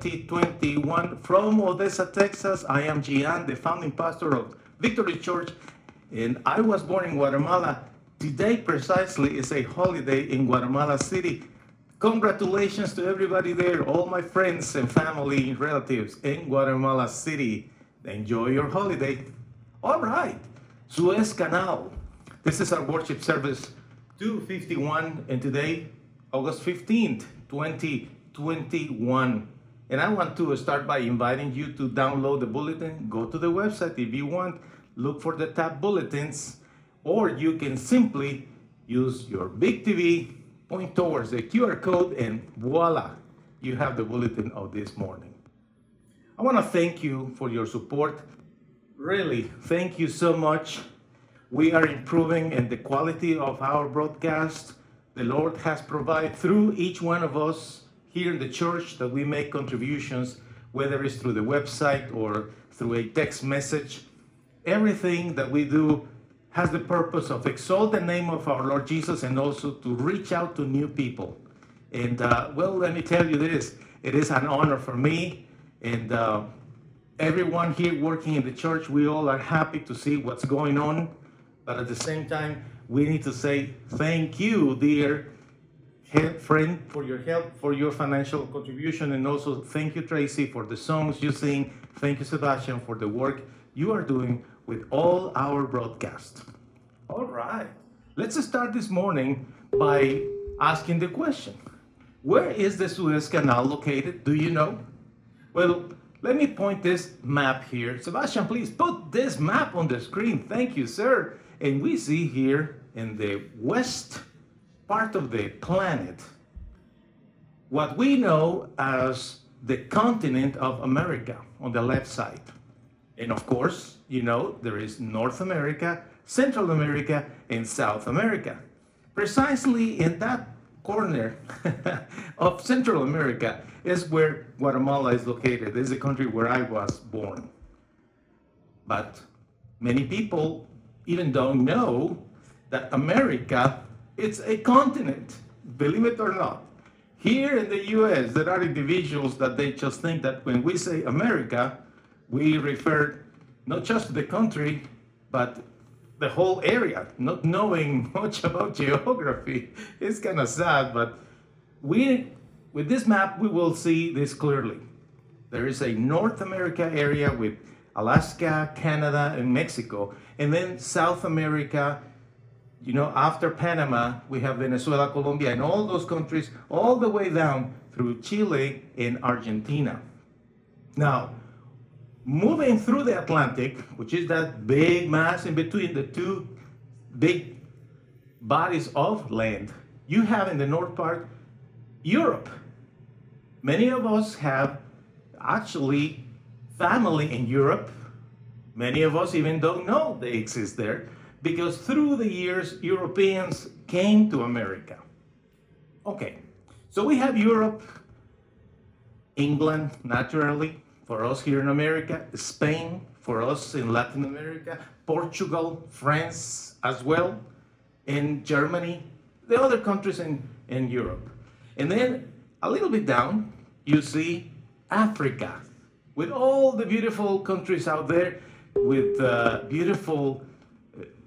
August 15th, 2021. From Odessa, Texas, I am Gian, the founding pastor of Victory Church, and I was born in Guatemala. Today, precisely, is a holiday in Guatemala City. Congratulations to everybody there, all my friends and family relatives in Guatemala City. Enjoy your holiday. All right, Suez Canal. This is our worship service 251, and today, August 15th, 2021. And I want to start by inviting you to download the bulletin. Go to the website if you want, look for the tab bulletins, or you can simply use your big TV, point towards the QR code, and voila, you have the bulletin of this morning. I want to thank you for your support. Really, thank you so much. We are improving in the quality of our broadcast. The Lord has provided through each one of us here in the church that we make contributions, whether it's through the website or through a text message. Everything that we do has the purpose of exalt the name of our Lord Jesus and also to reach out to new people. And uh, well, let me tell you this it is an honor for me and uh, everyone here working in the church. We all are happy to see what's going on, but at the same time, we need to say thank you, dear friend, for your help, for your financial contribution, and also thank you, Tracy, for the songs you sing. Thank you, Sebastian, for the work you are doing with all our broadcasts. All right, let's start this morning by asking the question Where is the Suez Canal located? Do you know? Well, let me point this map here. Sebastian, please put this map on the screen. Thank you, sir. And we see here in the west part of the planet what we know as the continent of America on the left side. And of course, you know, there is North America, Central America, and South America. Precisely in that corner of Central America is where Guatemala is located. This is the country where I was born. But many people even don't know that America it's a continent, believe it or not. Here in the US, there are individuals that they just think that when we say America, we refer not just to the country, but the whole area, not knowing much about geography. It's kind of sad, but we, with this map, we will see this clearly. There is a North America area with Alaska, Canada, and Mexico, and then South America. You know, after Panama, we have Venezuela, Colombia, and all those countries, all the way down through Chile and Argentina. Now, moving through the Atlantic, which is that big mass in between the two big bodies of land, you have in the north part Europe. Many of us have actually family in Europe. Many of us even don't know they exist there because through the years, Europeans came to America. Okay, so we have Europe, England, naturally, for us here in America, Spain for us in Latin America, Portugal, France as well, and Germany, the other countries in, in Europe. And then a little bit down, you see Africa, with all the beautiful countries out there, with uh, beautiful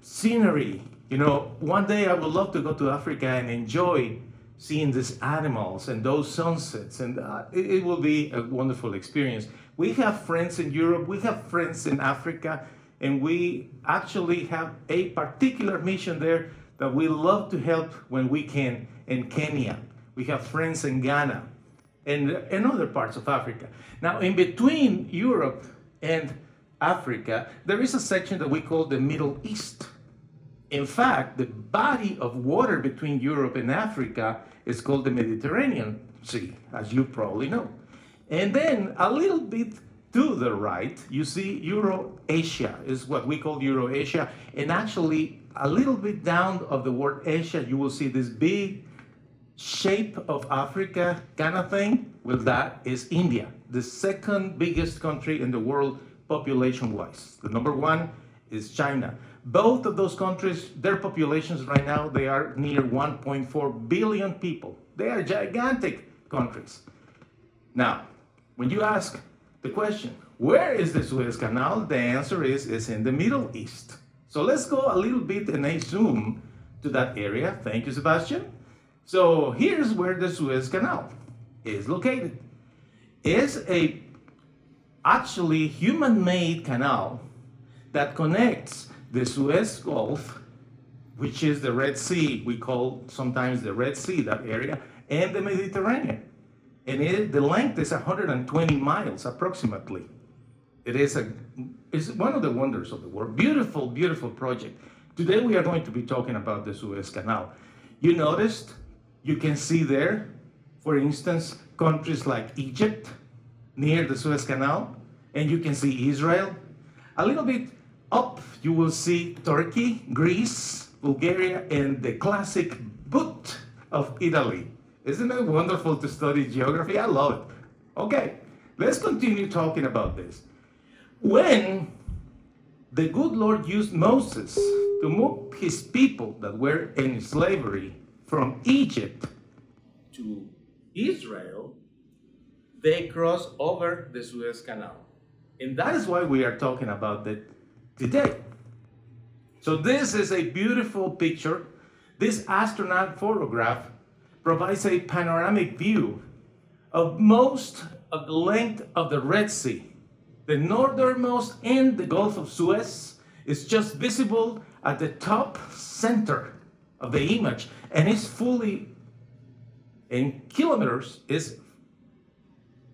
scenery. You know, one day I would love to go to Africa and enjoy seeing these animals and those sunsets, and uh, it, it will be a wonderful experience. We have friends in Europe, we have friends in Africa, and we actually have a particular mission there that we love to help when we can in Kenya. We have friends in Ghana and in other parts of Africa. Now, in between Europe and Africa, there is a section that we call the Middle East. In fact, the body of water between Europe and Africa is called the Mediterranean Sea, as you probably know. And then a little bit to the right, you see Eurasia is what we call Eurasia. And actually, a little bit down of the word Asia, you will see this big shape of Africa kind of thing. Well, that is India, the second biggest country in the world population wise. The number one is China. Both of those countries, their populations right now, they are near 1.4 billion people. They are gigantic countries. Now, when you ask the question, where is the Suez Canal? The answer is, it's in the Middle East. So let's go a little bit and I zoom to that area. Thank you, Sebastian. So here's where the Suez Canal is located. It's a actually human-made canal that connects the Suez Gulf, which is the Red Sea, we call sometimes the Red Sea, that area, and the Mediterranean. And it, the length is 120 miles approximately. It is a, it's one of the wonders of the world. Beautiful, beautiful project. Today we are going to be talking about the Suez Canal. You noticed, you can see there, for instance, countries like Egypt near the Suez Canal, and you can see Israel. A little bit up, you will see Turkey, Greece, Bulgaria, and the classic boot of Italy. Isn't it wonderful to study geography? I love it. Okay, let's continue talking about this. When the good Lord used Moses to move his people that were in slavery from Egypt to Israel, they crossed over the Suez Canal. And that is why we are talking about it today. So, this is a beautiful picture. This astronaut photograph provides a panoramic view of most of the length of the Red Sea. The northernmost end, the Gulf of Suez, is just visible at the top center of the image and is fully in kilometers is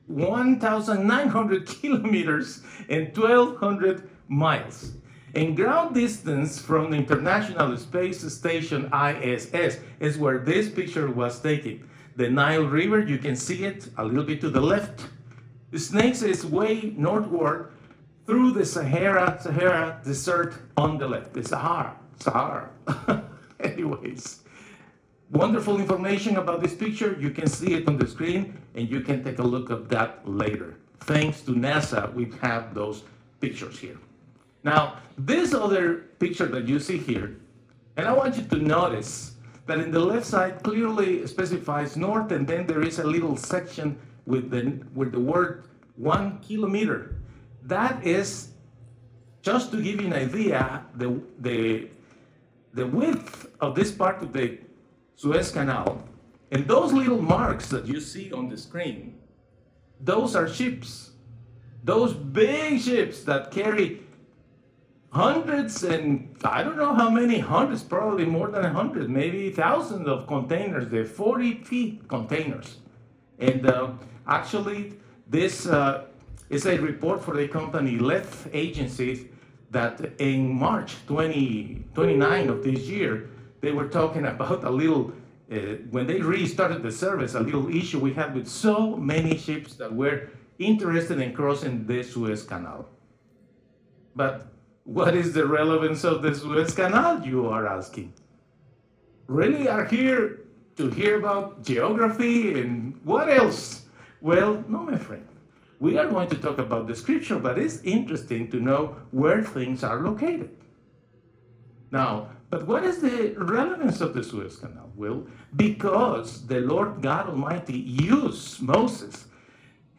1,900 kilometers and 1,200 miles. In ground distance from the International Space Station ISS is where this picture was taken. The Nile River, you can see it a little bit to the left. Snakes is way northward through the Sahara, Sahara Desert on the left. The Sahara, Sahara. Anyways, wonderful information about this picture. You can see it on the screen and you can take a look at that later. Thanks to NASA, we have those pictures here. Now, this other picture that you see here, and I want you to notice that in the left side clearly specifies north, and then there is a little section with the, with the word one kilometer. That is, just to give you an idea, the, the, the width of this part of the Suez Canal, and those little marks that you see on the screen, those are ships. Those big ships that carry hundreds and I don't know how many hundreds, probably more than a hundred, maybe thousands of containers. They're 40 feet containers. And uh, actually, this uh, is a report for the company Leth Agencies that in March 2029 of this year, they were talking about a little, uh, when they restarted the service, a little issue we had with so many ships that were interested in crossing the Suez Canal. But what is the relevance of the Suez Canal, you are asking? Really are here to hear about geography and what else? Well, no, my friend. We are going to talk about the scripture, but it's interesting to know where things are located. Now, but what is the relevance of the Suez Canal? Well, because the Lord God Almighty used Moses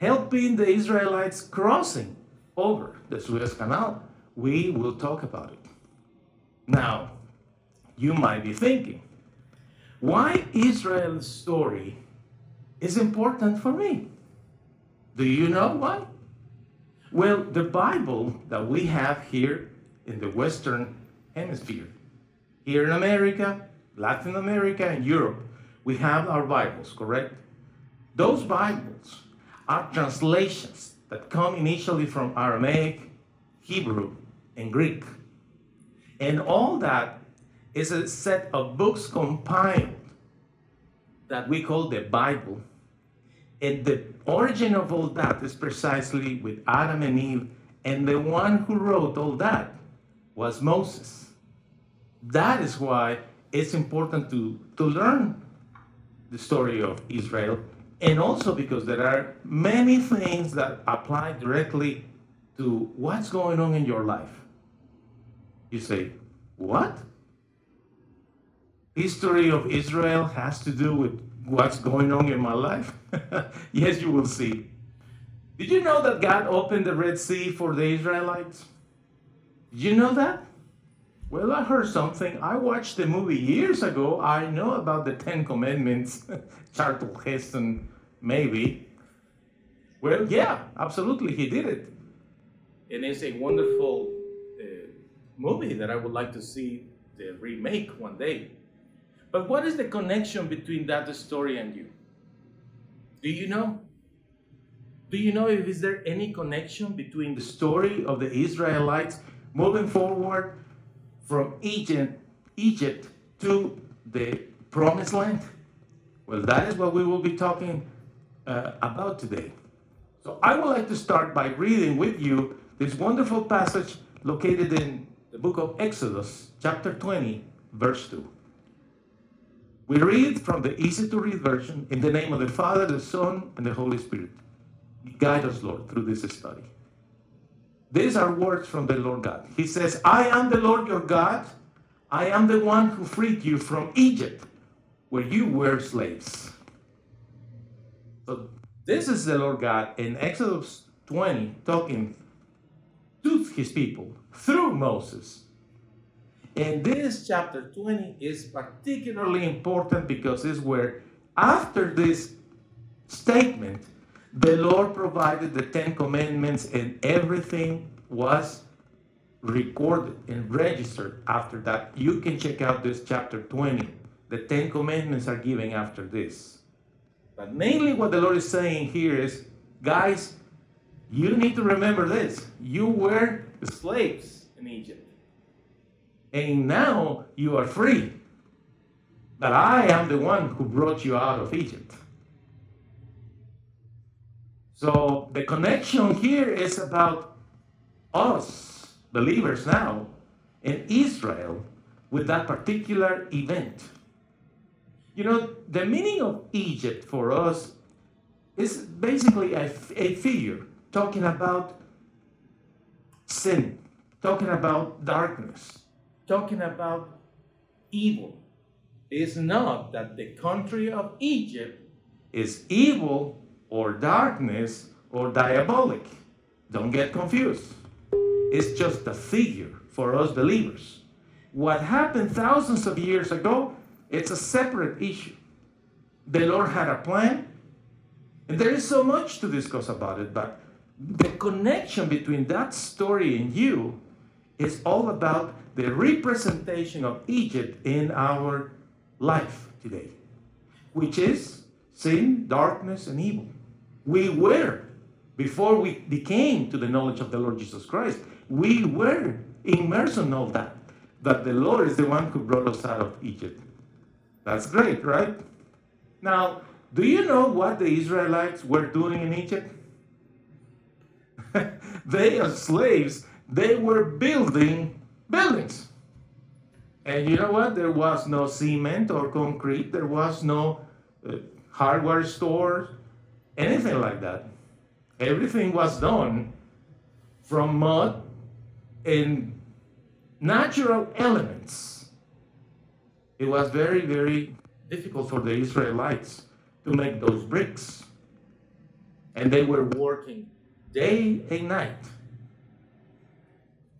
helping the Israelites crossing over the Suez Canal we will talk about it. Now, you might be thinking, why Israel's story is important for me? Do you know why? Well, the Bible that we have here in the Western Hemisphere, here in America, Latin America, and Europe, we have our Bibles, correct? Those Bibles are translations that come initially from Aramaic, Hebrew, and Greek. And all that is a set of books compiled that we call the Bible. And the origin of all that is precisely with Adam and Eve, and the one who wrote all that was Moses. That is why it's important to, to learn the story of Israel, and also because there are many things that apply directly to what's going on in your life. You say, what? History of Israel has to do with what's going on in my life? yes, you will see. Did you know that God opened the Red Sea for the Israelites? Did you know that? Well, I heard something. I watched the movie years ago. I know about the Ten Commandments, Charlton Heston, maybe. Well, yeah, absolutely, he did it. And it's a wonderful movie that I would like to see the remake one day. But what is the connection between that story and you? Do you know? Do you know if is there any connection between the story of the Israelites moving forward from Egypt, Egypt to the promised land? Well, that is what we will be talking uh, about today. So I would like to start by reading with you this wonderful passage located in the book of Exodus, chapter 20, verse 2. We read from the easy to read version in the name of the Father, the Son, and the Holy Spirit. Guide us, Lord, through this study. These are words from the Lord God. He says, I am the Lord your God. I am the one who freed you from Egypt, where you were slaves. So this is the Lord God in Exodus 20 talking to his people through Moses. And this chapter 20 is particularly important because it's where, after this statement, the Lord provided the Ten Commandments and everything was recorded and registered after that. You can check out this chapter 20. The Ten Commandments are given after this. But mainly what the Lord is saying here is, guys, you need to remember this. You were slaves in Egypt. And now you are free. But I am the one who brought you out of Egypt. So the connection here is about us, believers now, in Israel with that particular event. You know, the meaning of Egypt for us is basically a, a figure talking about sin, talking about darkness, talking about evil. It's not that the country of Egypt is evil or darkness or diabolic. Don't get confused. It's just a figure for us believers. What happened thousands of years ago, it's a separate issue. The Lord had a plan, and there is so much to discuss about it, but the connection between that story and you is all about the representation of Egypt in our life today, which is sin, darkness, and evil. We were, before we became to the knowledge of the Lord Jesus Christ, we were immersed in all that. That the Lord is the one who brought us out of Egypt. That's great, right? Now, do you know what the Israelites were doing in Egypt? they, as slaves, they were building buildings. And you know what? There was no cement or concrete, there was no uh, hardware store, anything like that. Everything was done from mud and natural elements. It was very, very difficult for the Israelites to make those bricks. And they were working day and night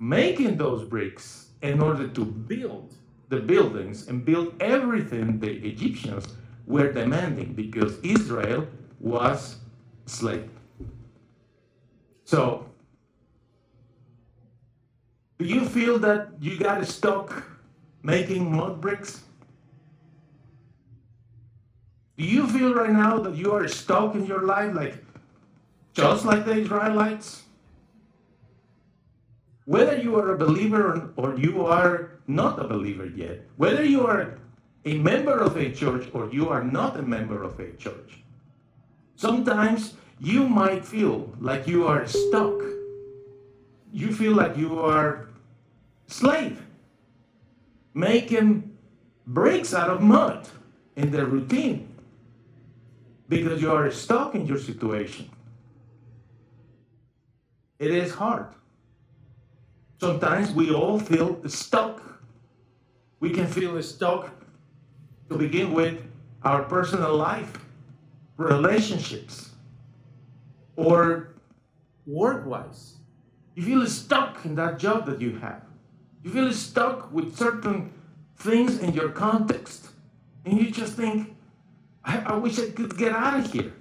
making those bricks in order to build the buildings and build everything the Egyptians were demanding because Israel was slave. So, do you feel that you got stuck making mud bricks? Do you feel right now that you are stuck in your life like just like the Israelites? Whether you are a believer or you are not a believer yet, whether you are a member of a church or you are not a member of a church, sometimes you might feel like you are stuck. You feel like you are slave, making bricks out of mud in the routine because you are stuck in your situation. It is hard. Sometimes we all feel stuck. We can feel stuck to begin with our personal life, relationships, or work wise. You feel stuck in that job that you have. You feel stuck with certain things in your context. And you just think, I, I wish I could get out of here.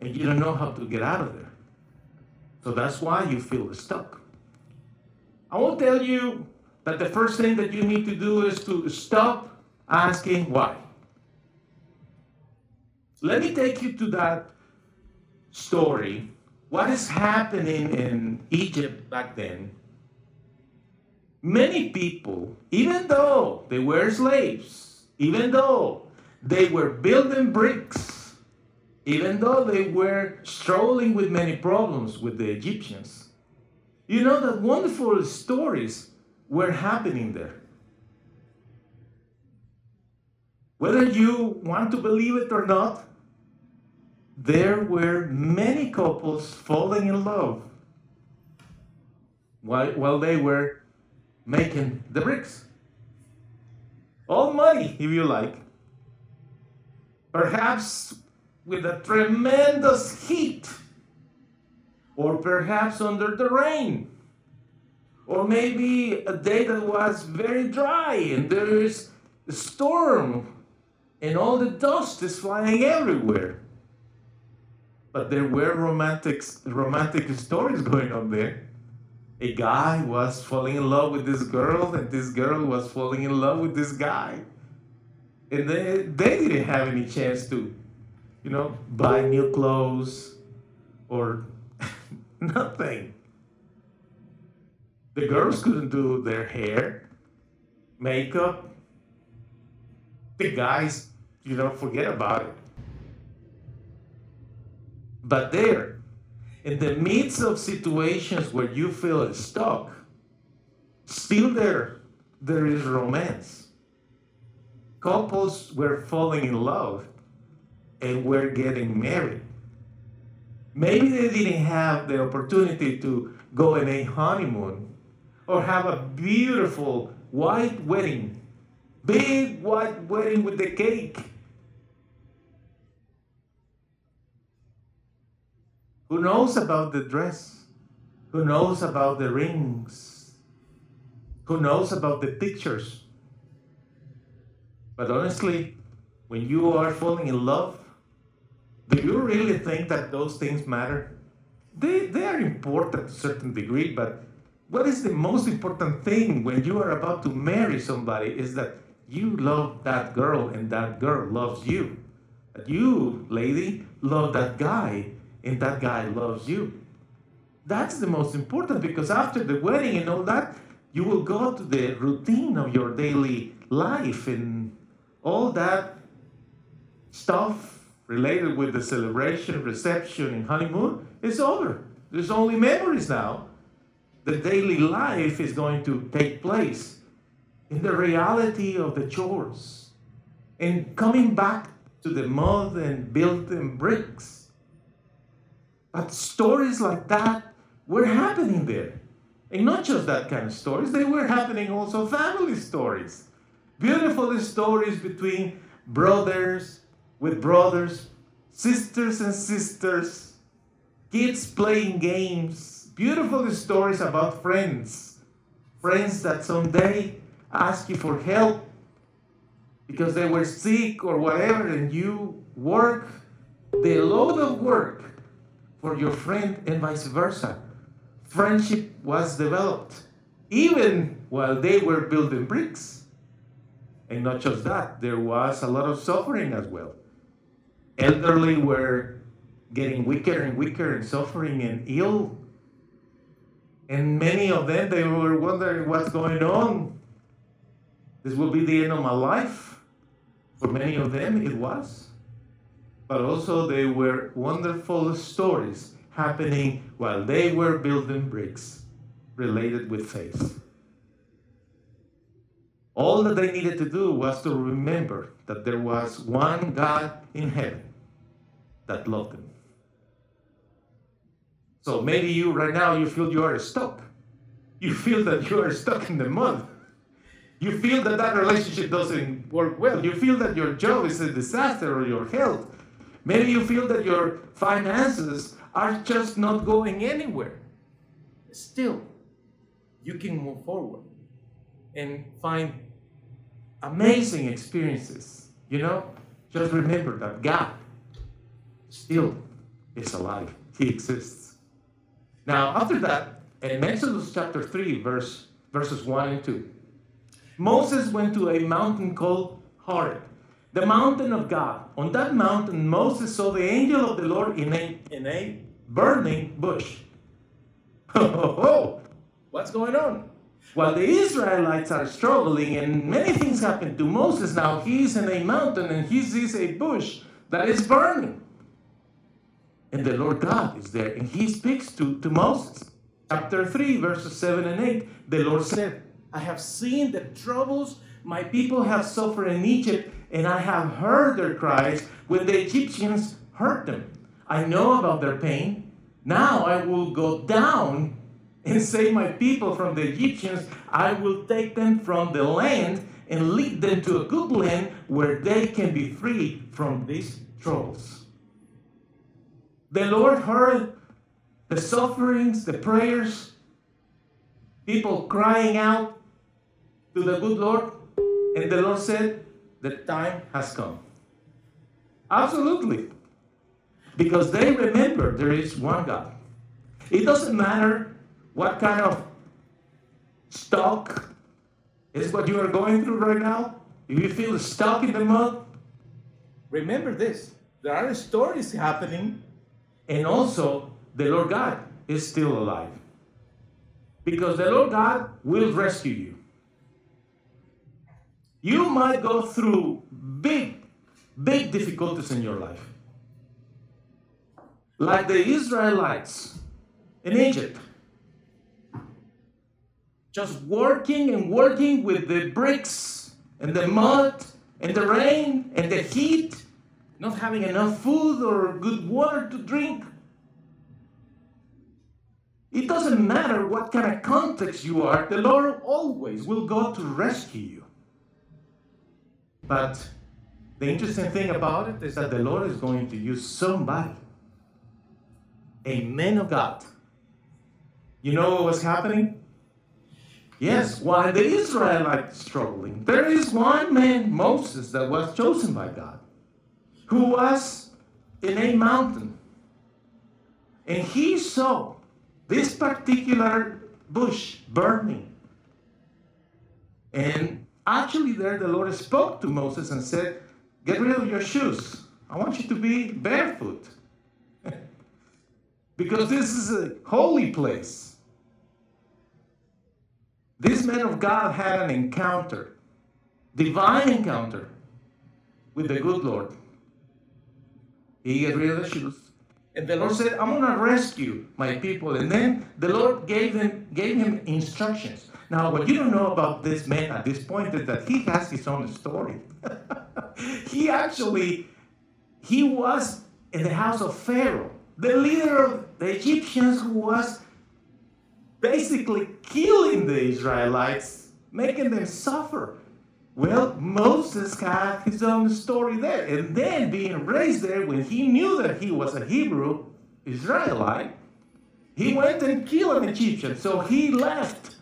And you don't know how to get out of there. So that's why you feel stuck. I won't tell you that the first thing that you need to do is to stop asking why. Let me take you to that story. What is happening in Egypt back then? Many people, even though they were slaves, even though they were building bricks, even though they were struggling with many problems with the Egyptians, you know that wonderful stories were happening there. Whether you want to believe it or not, there were many couples falling in love while, while they were making the bricks. All money, if you like. Perhaps with a tremendous heat, or perhaps under the rain, or maybe a day that was very dry and there is a storm and all the dust is flying everywhere. But there were romantic, romantic stories going on there. A guy was falling in love with this girl, and this girl was falling in love with this guy. And they, they didn't have any chance to, you know, buy new clothes or nothing. The girls couldn't do their hair, makeup. The guys, you know, forget about it. But there, in the midst of situations where you feel stuck, still there, there is romance. Couples were falling in love and were getting married. Maybe they didn't have the opportunity to go on a honeymoon or have a beautiful white wedding, big white wedding with the cake Who knows about the dress? Who knows about the rings? Who knows about the pictures? But honestly, when you are falling in love, do you really think that those things matter? They, they are important to a certain degree, but what is the most important thing when you are about to marry somebody is that you love that girl and that girl loves you. That you, lady, love that guy and that guy loves you. That's the most important because after the wedding and all that, you will go to the routine of your daily life and all that stuff related with the celebration, reception, and honeymoon is over. There's only memories now. The daily life is going to take place in the reality of the chores and coming back to the mud and building bricks but stories like that were happening there. And not just that kind of stories, they were happening also family stories. Beautiful stories between brothers with brothers, sisters and sisters, kids playing games, beautiful stories about friends. Friends that someday ask you for help because they were sick or whatever, and you work the load of work for your friend and vice versa. Friendship was developed even while they were building bricks. And not just that, there was a lot of suffering as well. Elderly were getting weaker and weaker and suffering and ill. And many of them, they were wondering what's going on. This will be the end of my life. For many of them, it was but also there were wonderful stories happening while they were building bricks related with faith. All that they needed to do was to remember that there was one God in heaven that loved them. So maybe you right now you feel you are stuck. You feel that you are stuck in the mud. You feel that that relationship doesn't work well. You feel that your job is a disaster or your health. Maybe you feel that your finances are just not going anywhere. Still, you can move forward and find amazing experiences. You know, just remember that God still is alive, He exists. Now, after that, in Exodus chapter 3, verse, verses 1 and 2, Moses went to a mountain called Horeb, the mountain of God. On that mountain, Moses saw the angel of the Lord in a, in a burning bush. What's going on? While the Israelites are struggling and many things happen to Moses now, he's in a mountain and he sees a bush that is burning. And the Lord God is there and he speaks to, to Moses. Chapter 3, verses 7 and 8, the Lord said, I have seen the troubles my people have suffered in Egypt, and I have heard their cries when the Egyptians hurt them. I know about their pain. Now I will go down and save my people from the Egyptians. I will take them from the land and lead them to a good land where they can be free from these troubles. The Lord heard the sufferings, the prayers, people crying out to the good Lord, and the Lord said, The time has come. Absolutely. Because they remember there is one God. It doesn't matter what kind of stuck is what you are going through right now. If you feel stuck in the mud, remember this. There are stories happening, and also the Lord God is still alive. Because the Lord God will rescue you. You might go through big, big difficulties in your life. Like the Israelites in Egypt. Just working and working with the bricks and the mud and the rain and the heat, not having enough food or good water to drink. It doesn't matter what kind of context you are, the Lord always will go to rescue you. But the interesting thing about it is that the Lord is going to use somebody, a man of God. You know what was happening? Yes, while the Israelites struggling, there is one man, Moses, that was chosen by God, who was in a mountain. And he saw this particular bush burning. And actually, there the Lord spoke to Moses and said, Get rid of your shoes. I want you to be barefoot. because this is a holy place. This man of God had an encounter, divine encounter with the good Lord. He got rid of the shoes. And the Lord said, I'm gonna rescue my people. And then the Lord gave them gave him instructions. Now, what you don't know about this man at this point is that he has his own story. he actually he was in the house of Pharaoh, the leader of the Egyptians who was basically killing the Israelites, making them suffer. Well, Moses had his own story there. And then being raised there, when he knew that he was a Hebrew Israelite, he went and killed an Egyptian. So he left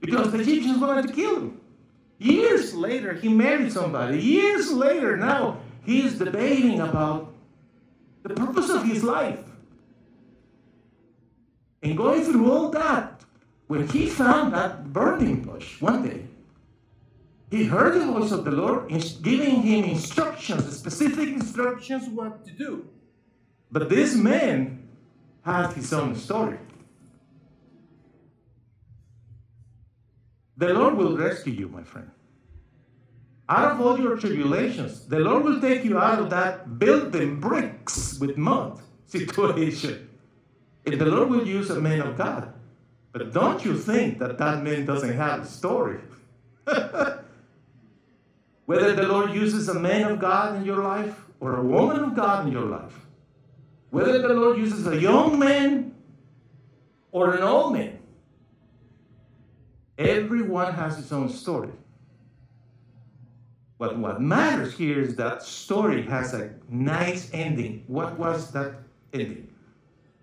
because the Egyptians wanted to kill him. Years later, he married somebody. Years later, now he's debating about the purpose of his life. And going through all that, when he found that burning bush one day, he heard the voice of the Lord giving him instructions, specific instructions what to do. But this man had his own story. The Lord will rescue you, my friend. Out of all your tribulations, the Lord will take you out of that building bricks with mud situation. And the Lord will use a man of God. But don't you think that that man doesn't have a story? Whether the Lord uses a man of God in your life or a woman of God in your life, whether the Lord uses a young man or an old man, everyone has his own story. But what matters here is that story has a nice ending. What was that ending?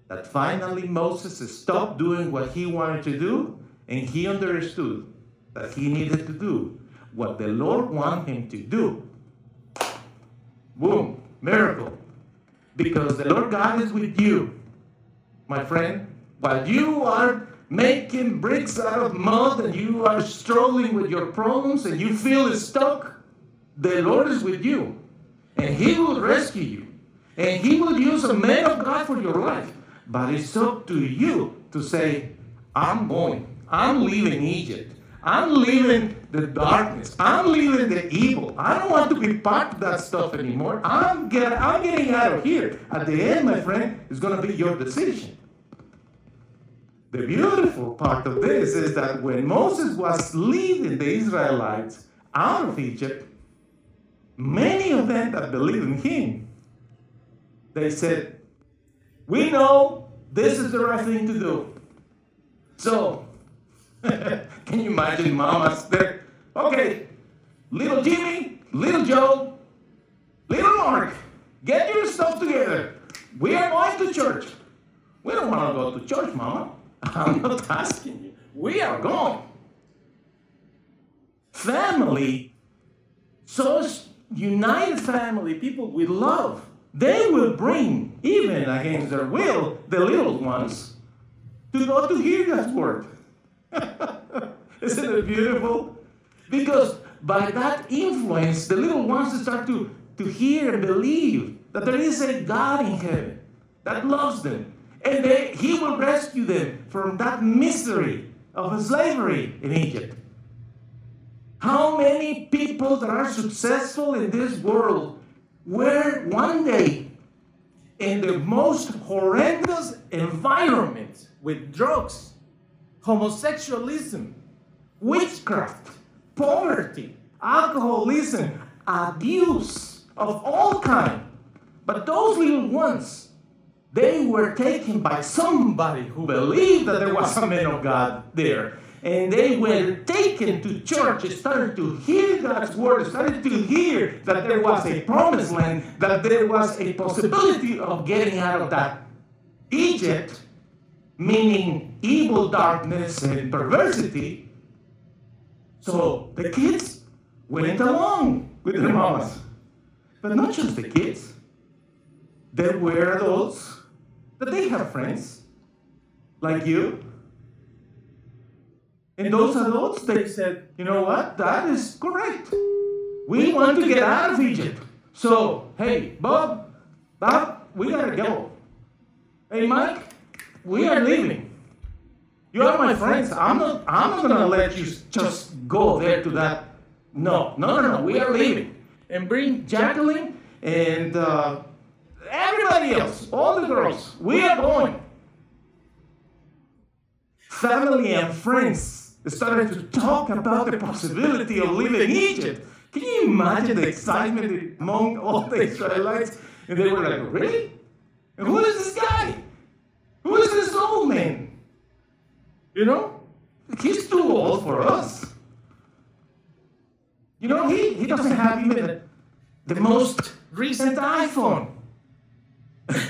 That finally Moses stopped doing what he wanted to do and he understood that he needed to do what the Lord wanted him to do. Boom, miracle. Because the Lord God is with you, my friend. While you are making bricks out of mud and you are struggling with your problems and you feel stuck, the Lord is with you. And He will rescue you. And He will use a man of God for your life. But it's up to you to say, I'm going. I'm leaving Egypt. I'm leaving the darkness. I'm leaving the evil. I don't want to be part of that stuff anymore. I'm, get, I'm getting out of here. At the end, my friend, it's going to be your decision. The beautiful part of this is that when Moses was leading the Israelites out of Egypt, many of them that believed in him, they said, We know this is the right thing to do. So, can you imagine mamas there? Okay, little Jimmy, little Joe, little Mark, get your stuff together. We are going to church. We don't want to go to church, mama. I'm not asking you. We are going. Family, so united family, people with love, they will bring, even against their will, the little ones to go to hear God's word. Isn't it beautiful? Because by that influence, the little ones start to, to hear and believe that there is a God in heaven that loves them. And they, He will rescue them from that misery of slavery in Egypt. How many people that are successful in this world were one day in the most horrendous environment with drugs, homosexualism, witchcraft, poverty, alcoholism, abuse of all kind. But those little ones, they were taken by somebody who believed that there was a man of God there. And they were taken to church, started to hear God's word, started to hear that there was a promised land, that there was a possibility of getting out of that Egypt, meaning evil, darkness, and perversity. So the kids went along with their mamas. But not just the kids. There were adults that they have friends like you. And those adults, they said, you know what? That is correct. We want to get out of Egypt. So, hey, Bob, Bob, we gotta go. Hey, Mike, we are leaving. You are my friends. I'm not. I'm not gonna let you just go there to that. No, no, no, no. We are leaving. And bring Jacqueline and uh, everybody else, all the girls. We are going. Family and friends started to talk about the possibility of leaving Egypt. Can you imagine the excitement among all the Israelites? And they were like, really? And who is this guy? Who is this old man? You know? He's too old for us. You know, he, he doesn't have even the, the most recent iPhone. you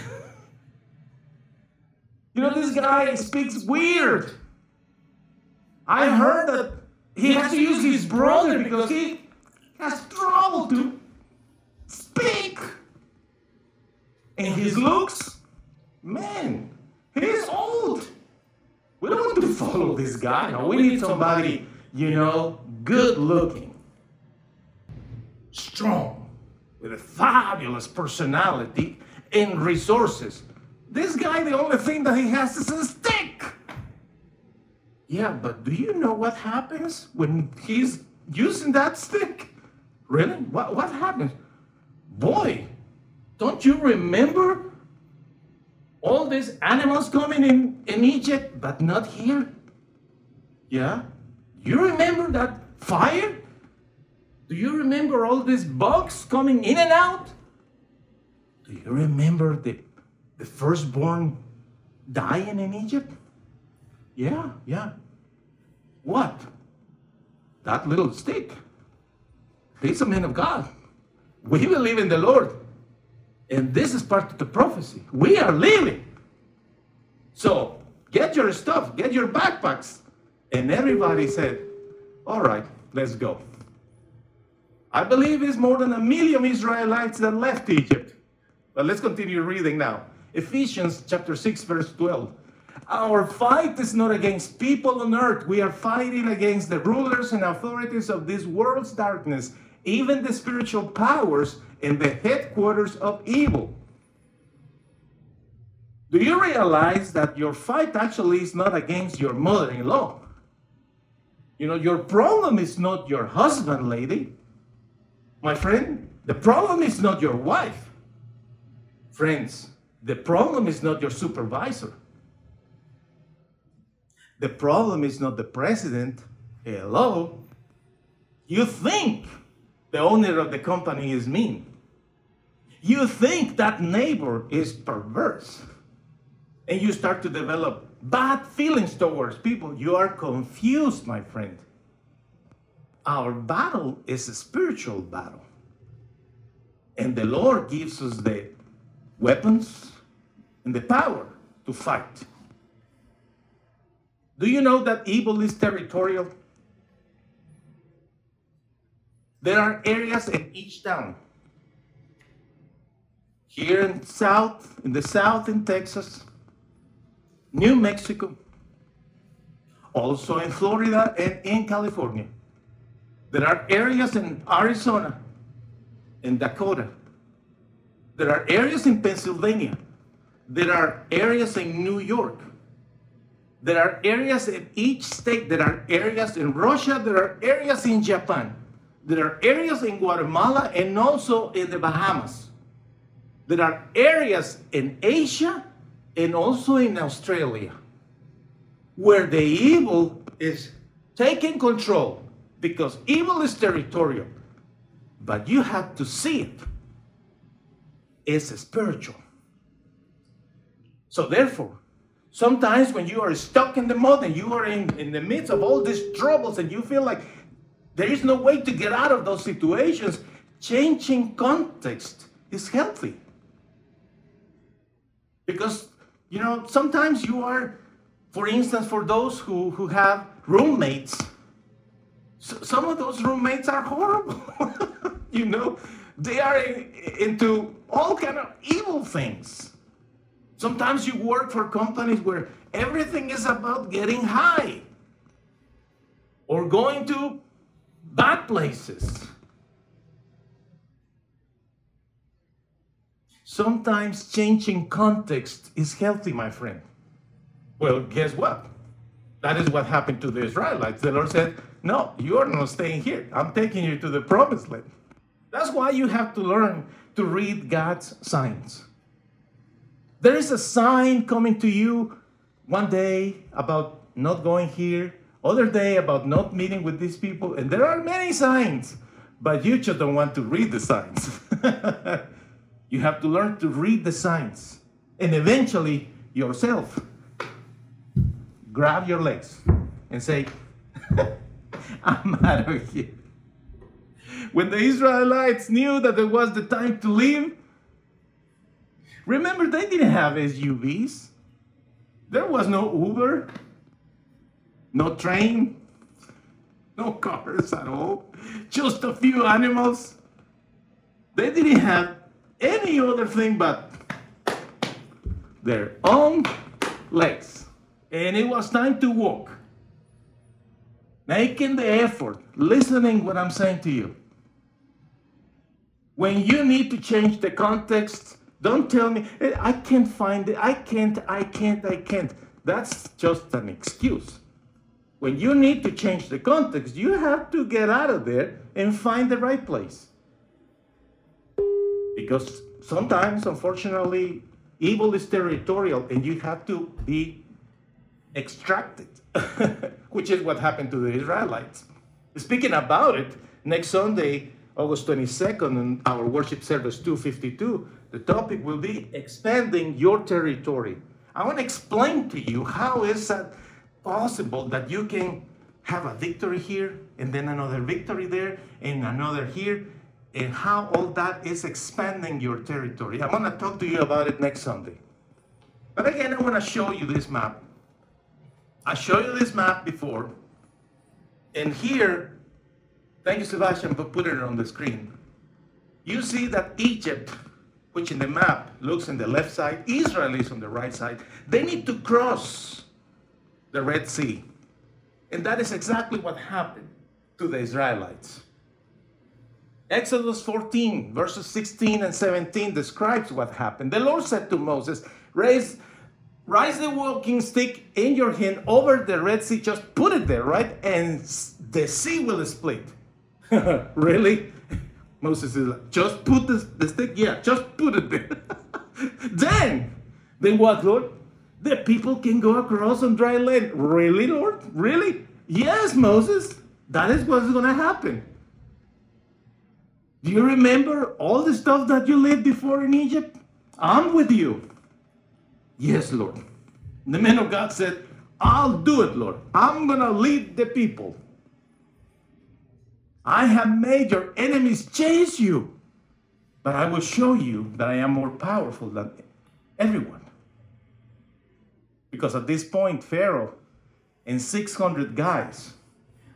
know, this guy speaks weird. I heard that he has to use his brother because he has trouble to speak. And his looks, man, he's old. We don't want to follow this guy. No, we need somebody, you know, good looking, strong, with a fabulous personality and resources. This guy, the only thing that he has is a stick. Yeah, but do you know what happens when he's using that stick? Really? What, what happens? Boy, don't you remember all these animals coming in, in Egypt, but not here? Yeah? You remember that fire? Do you remember all these bugs coming in and out? Do you remember the, the firstborn dying in Egypt? Yeah, yeah. What? That little stick. He's a man of God. We believe in the Lord. And this is part of the prophecy. We are leaving. So get your stuff, get your backpacks. And everybody said, All right, let's go. I believe it's more than a million Israelites that left Egypt. But let's continue reading now. Ephesians chapter 6, verse 12. Our fight is not against people on earth. We are fighting against the rulers and authorities of this world's darkness, even the spiritual powers in the headquarters of evil. Do you realize that your fight actually is not against your mother in law? You know, your problem is not your husband, lady. My friend, the problem is not your wife. Friends, the problem is not your supervisor. The problem is not the president. Hello. You think the owner of the company is mean. You think that neighbor is perverse. And you start to develop bad feelings towards people. You are confused, my friend. Our battle is a spiritual battle. And the Lord gives us the weapons and the power to fight. Do you know that evil is territorial? There are areas in each town. Here in south, in the south in Texas, New Mexico, also in Florida and in California. There are areas in Arizona, in Dakota. There are areas in Pennsylvania. There are areas in New York. There are areas in each state. There are areas in Russia. There are areas in Japan. There are areas in Guatemala and also in the Bahamas. There are areas in Asia and also in Australia where the evil is taking control because evil is territorial. But you have to see it. It's spiritual. So, therefore, Sometimes when you are stuck in the mud and you are in, in the midst of all these troubles and you feel like there is no way to get out of those situations, changing context is healthy. Because, you know, sometimes you are, for instance, for those who, who have roommates, so some of those roommates are horrible. you know, they are in, into all kind of evil things. Sometimes you work for companies where everything is about getting high or going to bad places. Sometimes changing context is healthy, my friend. Well, guess what? That is what happened to the Israelites. The Lord said, No, you are not staying here. I'm taking you to the promised land. That's why you have to learn to read God's signs. There is a sign coming to you one day about not going here, other day about not meeting with these people, and there are many signs, but you just don't want to read the signs. you have to learn to read the signs, and eventually yourself grab your legs and say, I'm out of here. When the Israelites knew that it was the time to leave, Remember, they didn't have SUVs. There was no Uber, no train, no cars at all, just a few animals. They didn't have any other thing but their own legs. And it was time to walk. Making the effort, listening what I'm saying to you. When you need to change the context, don't tell me, eh, I can't find it, I can't, I can't, I can't. That's just an excuse. When you need to change the context, you have to get out of there and find the right place. Because sometimes, unfortunately, evil is territorial and you have to be extracted, which is what happened to the Israelites. Speaking about it, next Sunday, August 22nd, in our worship service 252, the topic will be expanding your territory. I want to explain to you how is that possible that you can have a victory here, and then another victory there, and another here, and how all that is expanding your territory. I'm going to talk to you about it next Sunday. But again, I want to show you this map. I showed you this map before, and here, thank you, Sebastian, for putting it on the screen. You see that Egypt, which in the map looks on the left side, Israel is on the right side. They need to cross the Red Sea. And that is exactly what happened to the Israelites. Exodus 14, verses 16 and 17 describes what happened. The Lord said to Moses, Raise, rise the walking stick in your hand over the Red Sea, just put it there, right? And the sea will split. really? Moses is like, just put the, the stick, yeah, just put it there. then, then what, Lord? The people can go across on dry land. Really, Lord? Really? Yes, Moses. That is what's going to happen. Do you remember all the stuff that you lived before in Egypt? I'm with you. Yes, Lord. The man of God said, I'll do it, Lord. I'm going to lead the people. I have made your enemies chase you, but I will show you that I am more powerful than everyone. Because at this point, Pharaoh and 600 guys,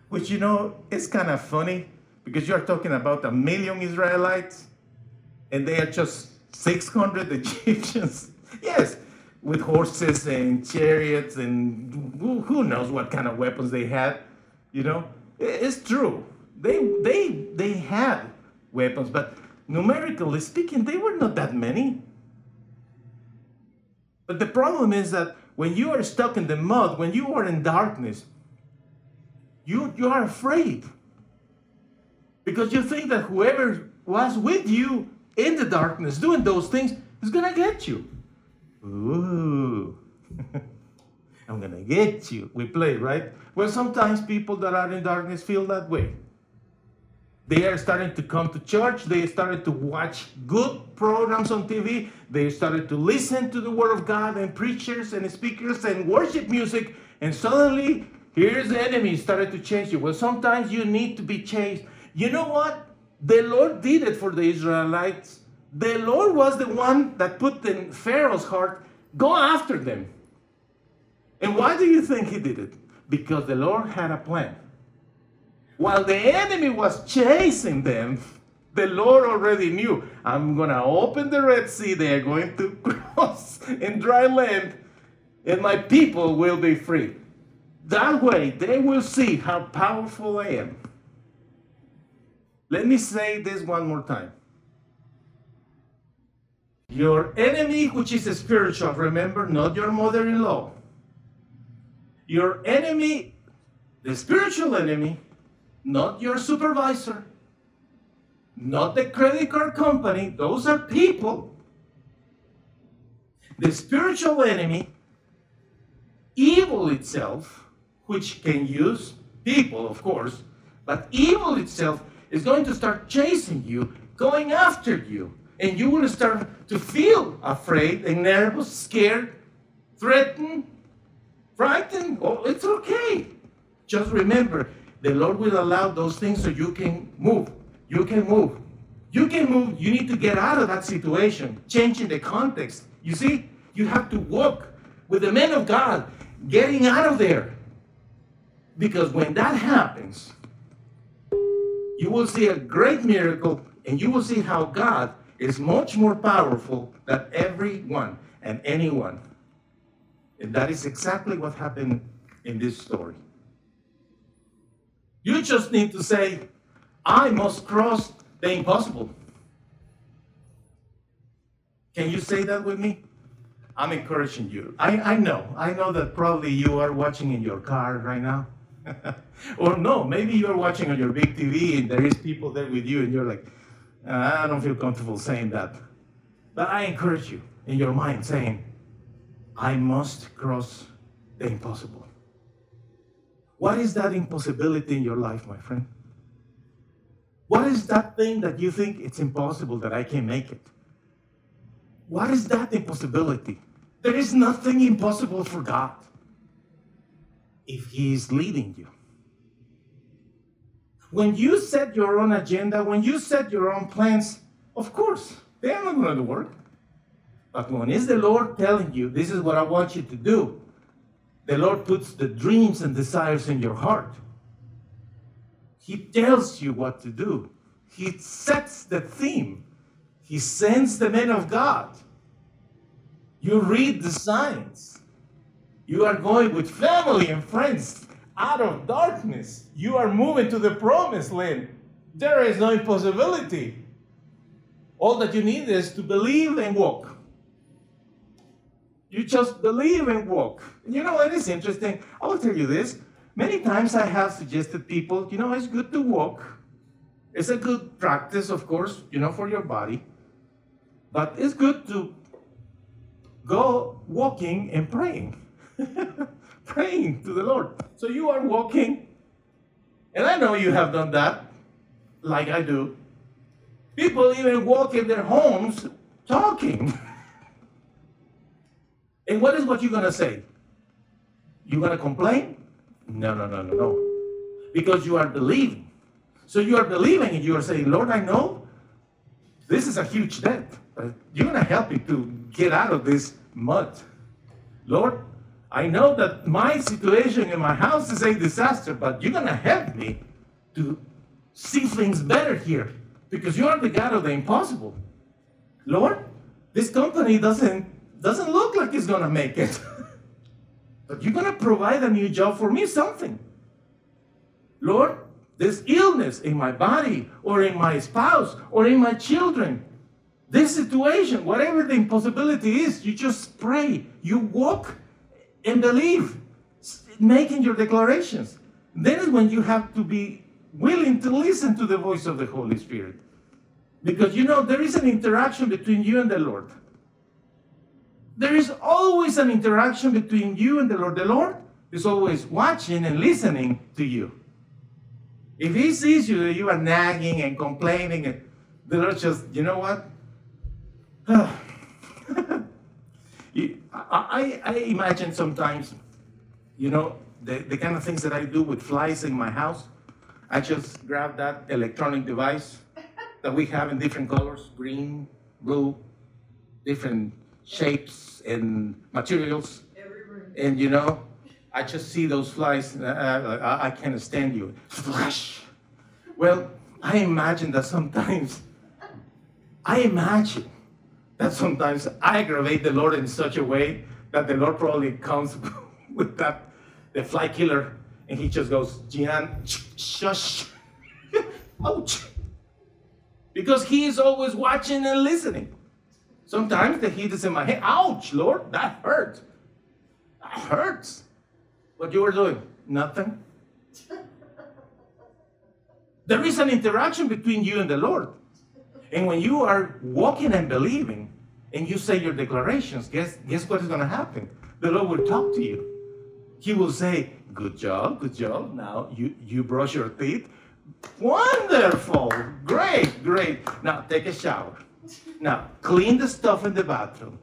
which you know is kind of funny because you're talking about a million Israelites and they are just 600 Egyptians. yes, with horses and chariots and who knows what kind of weapons they had. You know, it's true. They they they had weapons, but numerically speaking, they were not that many. But the problem is that when you are stuck in the mud, when you are in darkness, you you are afraid because you think that whoever was with you in the darkness doing those things is going to get you. Ooh, I'm going to get you. We play, right? Well, sometimes people that are in darkness feel that way. They are starting to come to church. They started to watch good programs on TV. They started to listen to the Word of God and preachers and speakers and worship music. And suddenly, here's the enemy started to chase you. Well, sometimes you need to be chased you know what? The Lord did it for the Israelites. The Lord was the one that put in Pharaoh's heart, go after them. And why do you think he did it? Because the Lord had a plan. While the enemy was chasing them, the Lord already knew, I'm going to open the Red Sea. They are going to cross in dry land, and my people will be free. That way, they will see how powerful I am. Let me say this one more time. Your enemy, which is spiritual, remember, not your mother in law. Your enemy, the spiritual enemy, not your supervisor, not the credit card company, those are people. The spiritual enemy, evil itself, which can use people, of course, but evil itself is going to start chasing you, going after you. And you will start to feel afraid and nervous, scared, threatened, frightened. Oh, it's okay. Just remember, the Lord will allow those things so you can move. You can move. You can move. You need to get out of that situation, changing the context. You see, you have to walk with the men of God, getting out of there. Because when that happens, you will see a great miracle and you will see how God is much more powerful than everyone and anyone. And that is exactly what happened in this story. You just need to say, I must cross the impossible. Can you say that with me? I'm encouraging you. I, I know, I know that probably you are watching in your car right now. or no, maybe you're watching on your big TV and there is people there with you and you're like, ah, I don't feel comfortable saying that. But I encourage you in your mind saying, I must cross the impossible. What is that impossibility in your life, my friend? What is that thing that you think it's impossible that I can make it? What is that impossibility? There is nothing impossible for God if He is leading you. When you set your own agenda, when you set your own plans, of course, they are not going to work. But when is the Lord telling you, this is what I want you to do, the Lord puts the dreams and desires in your heart. He tells you what to do. He sets the theme. He sends the men of God. You read the signs. You are going with family and friends out of darkness. You are moving to the promised land. There is no impossibility. All that you need is to believe and walk. You just believe and walk. You know, it is interesting. I will tell you this. Many times I have suggested people, you know, it's good to walk. It's a good practice, of course, you know, for your body. But it's good to go walking and praying. praying to the Lord. So you are walking, and I know you have done that, like I do. People even walk in their homes talking. And what is what you're going to say? You're going to complain? No, no, no, no, no. Because you are believing. So you are believing and you are saying, Lord, I know this is a huge debt. You're going to help me to get out of this mud. Lord, I know that my situation in my house is a disaster, but you're going to help me to see things better here because you are the God of the impossible. Lord, this company doesn't doesn't look like it's gonna make it. but you're gonna provide a new job for me, something. Lord, this illness in my body or in my spouse or in my children, this situation, whatever the impossibility is, you just pray. You walk and believe, making your declarations. Then is when you have to be willing to listen to the voice of the Holy Spirit. Because you know, there is an interaction between you and the Lord. There is always an interaction between you and the Lord. The Lord is always watching and listening to you. If He sees you, you are nagging and complaining, and the Lord just, you know what? I, I, imagine sometimes, you know, the, the kind of things that I do with flies in my house. I just grab that electronic device that we have in different colors green, blue, different shapes and materials. And you know, I just see those flies. Uh, I, I can't stand you. Flash. Well, I imagine that sometimes, I imagine that sometimes I aggravate the Lord in such a way that the Lord probably comes with that, the fly killer, and he just goes, Gian, shush, ouch. Because he is always watching and listening. Sometimes the heat is in my head. Ouch, Lord, that hurts. That hurts. What you were doing? Nothing. there is an interaction between you and the Lord. And when you are walking and believing, and you say your declarations, guess, guess what is going to happen? The Lord will talk to you. He will say, Good job, good job. Now you, you brush your teeth. Wonderful. Great, great. Now take a shower. Now, clean the stuff in the bathroom.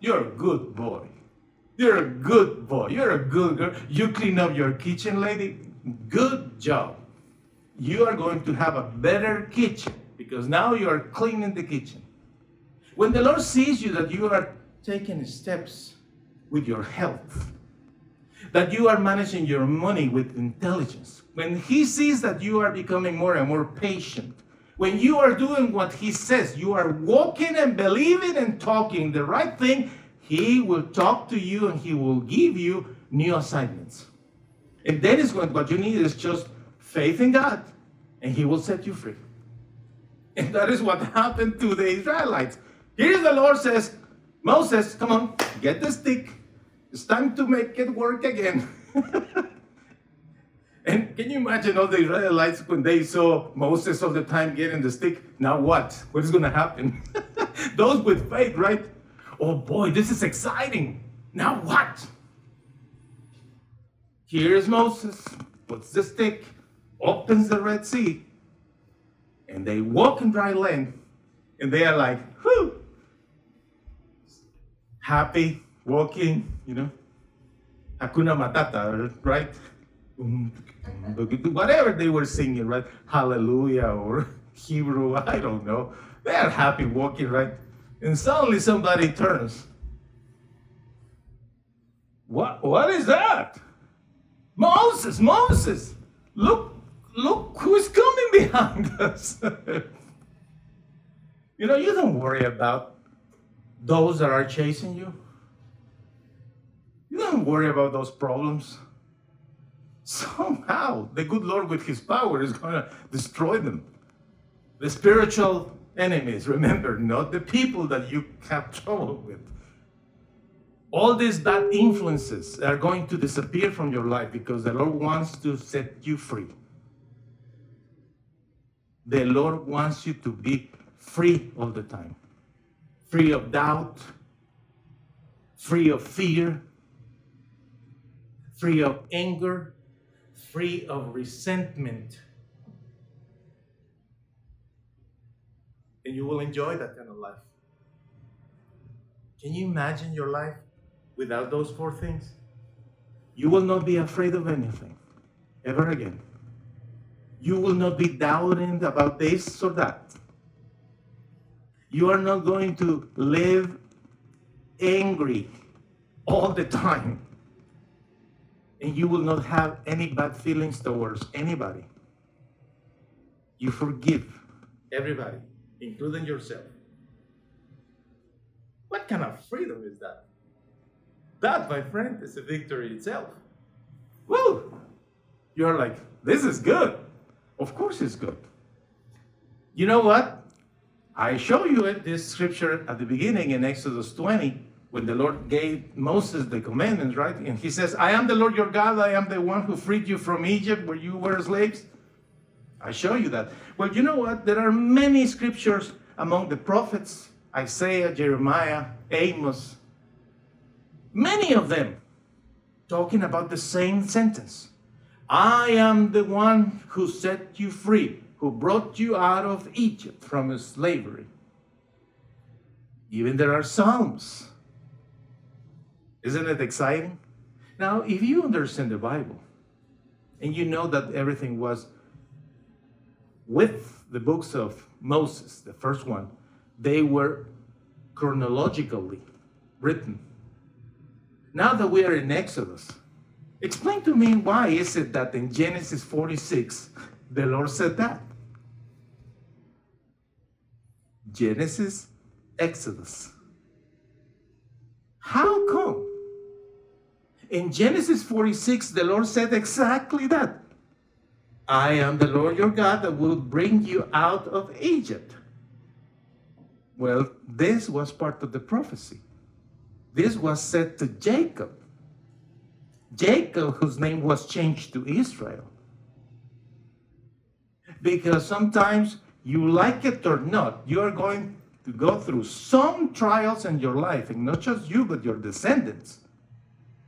You're a good boy. You're a good boy. You're a good girl. You clean up your kitchen, lady. Good job. You are going to have a better kitchen because now you are cleaning the kitchen. When the Lord sees you that you are taking steps with your health, that you are managing your money with intelligence, when He sees that you are becoming more and more patient, when you are doing what he says, you are walking and believing and talking the right thing, he will talk to you and he will give you new assignments. And that is what, what you need is just faith in God, and he will set you free. And that is what happened to the Israelites. Here the Lord says, Moses, come on, get the stick. It's time to make it work again. And can you imagine all the Israelites when they saw Moses all the time getting the stick? Now what? What is going to happen? Those with faith, right? Oh boy, this is exciting. Now what? Here's Moses, puts the stick, opens the Red Sea, and they walk in dry land, and they are like, whew, happy, walking, you know, Hakuna Matata, right? Um, whatever they were singing, right? Hallelujah or Hebrew, I don't know. They are happy walking, right? And suddenly somebody turns. What, what is that? Moses, Moses, look, look who's coming behind us. you know, you don't worry about those that are chasing you. You don't worry about those problems. Somehow, the good Lord, with His power, is going to destroy them. The spiritual enemies, remember, not the people that you have trouble with. All these bad influences are going to disappear from your life because the Lord wants to set you free. The Lord wants you to be free all the time free of doubt, free of fear, free of anger, free of resentment. And you will enjoy that kind of life. Can you imagine your life without those four things? You will not be afraid of anything ever again. You will not be doubting about this or that. You are not going to live angry all the time. And you will not have any bad feelings towards anybody. You forgive everybody, including yourself. What kind of freedom is that? That, my friend, is a victory itself. Woo! You're like, this is good. Of course, it's good. You know what? I show you it, this scripture at the beginning in Exodus 20, when the Lord gave Moses the commandments, right? And he says, I am the Lord your God, I am the one who freed you from Egypt where you were slaves. I show you that. Well, you know what? There are many scriptures among the prophets Isaiah, Jeremiah, Amos, many of them talking about the same sentence I am the one who set you free who brought you out of Egypt from slavery. Even there are Psalms. Isn't it exciting? Now, if you understand the Bible and you know that everything was with the books of Moses, the first one, they were chronologically written. Now that we are in Exodus, explain to me why is it that in Genesis 46 the Lord said that? Genesis, Exodus. How come? In Genesis 46, the Lord said exactly that. I am the Lord your God that will bring you out of Egypt. Well, this was part of the prophecy. This was said to Jacob. Jacob, whose name was changed to Israel. Because sometimes you like it or not, you are going to go through some trials in your life, and not just you, but your descendants,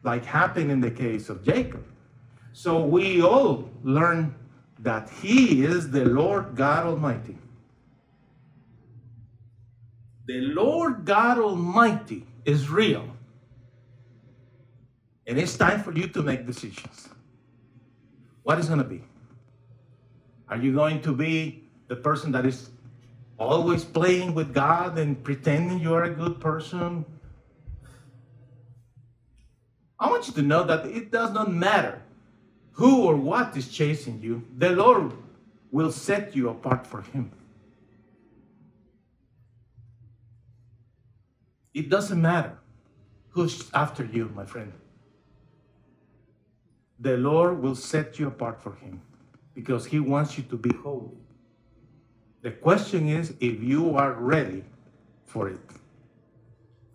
like happened in the case of Jacob. So we all learn that He is the Lord God Almighty. The Lord God Almighty is real. And it's time for you to make decisions. What is going to be? Are you going to be the person that is always playing with God and pretending you are a good person. I want you to know that it does not matter who or what is chasing you, the Lord will set you apart for Him. It doesn't matter who's after you, my friend. The Lord will set you apart for Him because He wants you to be holy. The question is if you are ready for it.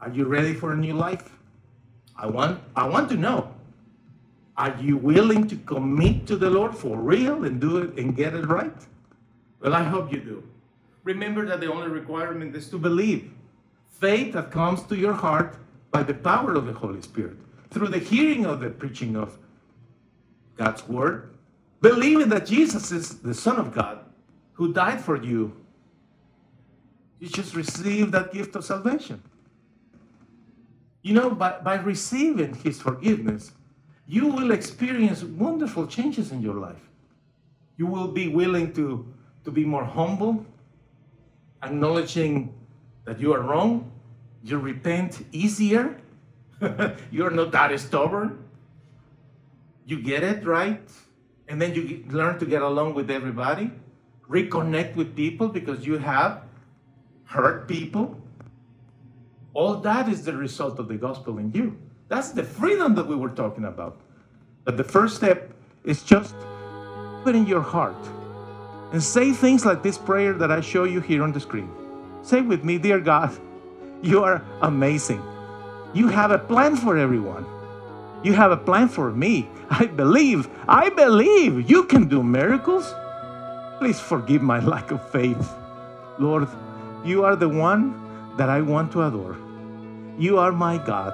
Are you ready for a new life? I want I want to know. Are you willing to commit to the Lord for real and do it and get it right? Well, I hope you do. Remember that the only requirement is to believe. Faith that comes to your heart by the power of the Holy Spirit, through the hearing of the preaching of God's word, believing that Jesus is the Son of God who died for you. You just receive that gift of salvation. You know, by, by receiving his forgiveness, you will experience wonderful changes in your life. You will be willing to, to be more humble, acknowledging that you are wrong. You repent easier. You're not that stubborn. You get it right. And then you learn to get along with everybody, reconnect with people because you have hurt people. All that is the result of the gospel in you. That's the freedom that we were talking about. But the first step is just put in your heart and say things like this prayer that I show you here on the screen. Say with me, Dear God, you are amazing. You have a plan for everyone. You have a plan for me. I believe, I believe you can do miracles. Please forgive my lack of faith. Lord, you are the one that I want to adore. You are my God.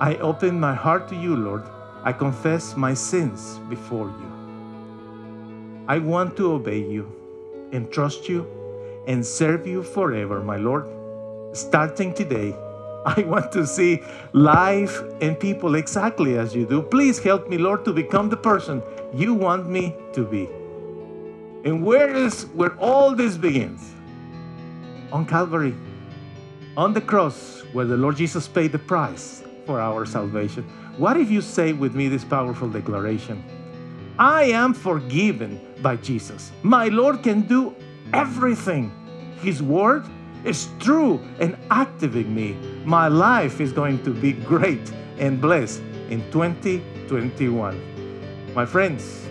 I open my heart to you, Lord. I confess my sins before you. I want to obey you and trust you and serve you forever, my Lord. Starting today, I want to see life and people exactly as you do. Please help me, Lord, to become the person you want me to be. And where is where all this begins? On Calvary, on the cross, where the Lord Jesus paid the price for our salvation. What if you say with me this powerful declaration? I am forgiven by Jesus. My Lord can do everything. His word is true and active in me. My life is going to be great and blessed in 2021. My friends,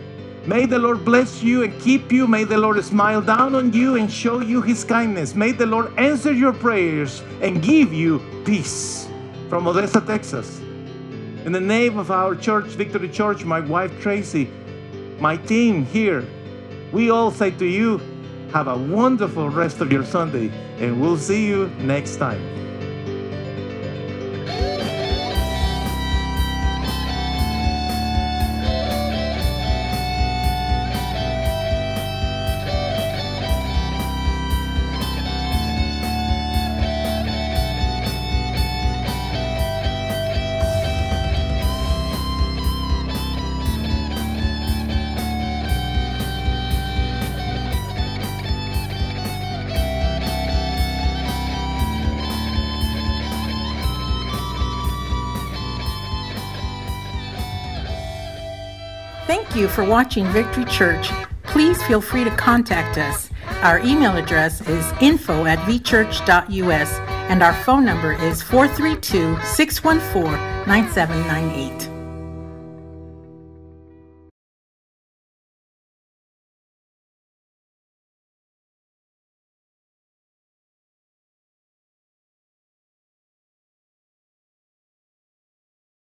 may the Lord bless you and keep you. May the Lord smile down on you and show you his kindness. May the Lord answer your prayers and give you peace from Odessa, Texas. In the name of our church, Victory Church, my wife Tracy, my team here, we all say to you, have a wonderful rest of your Sunday, and we'll see you next time. You for watching Victory Church. Please feel free to contact us. Our email address is info at vchurch.us and our phone number is 432 614 9798.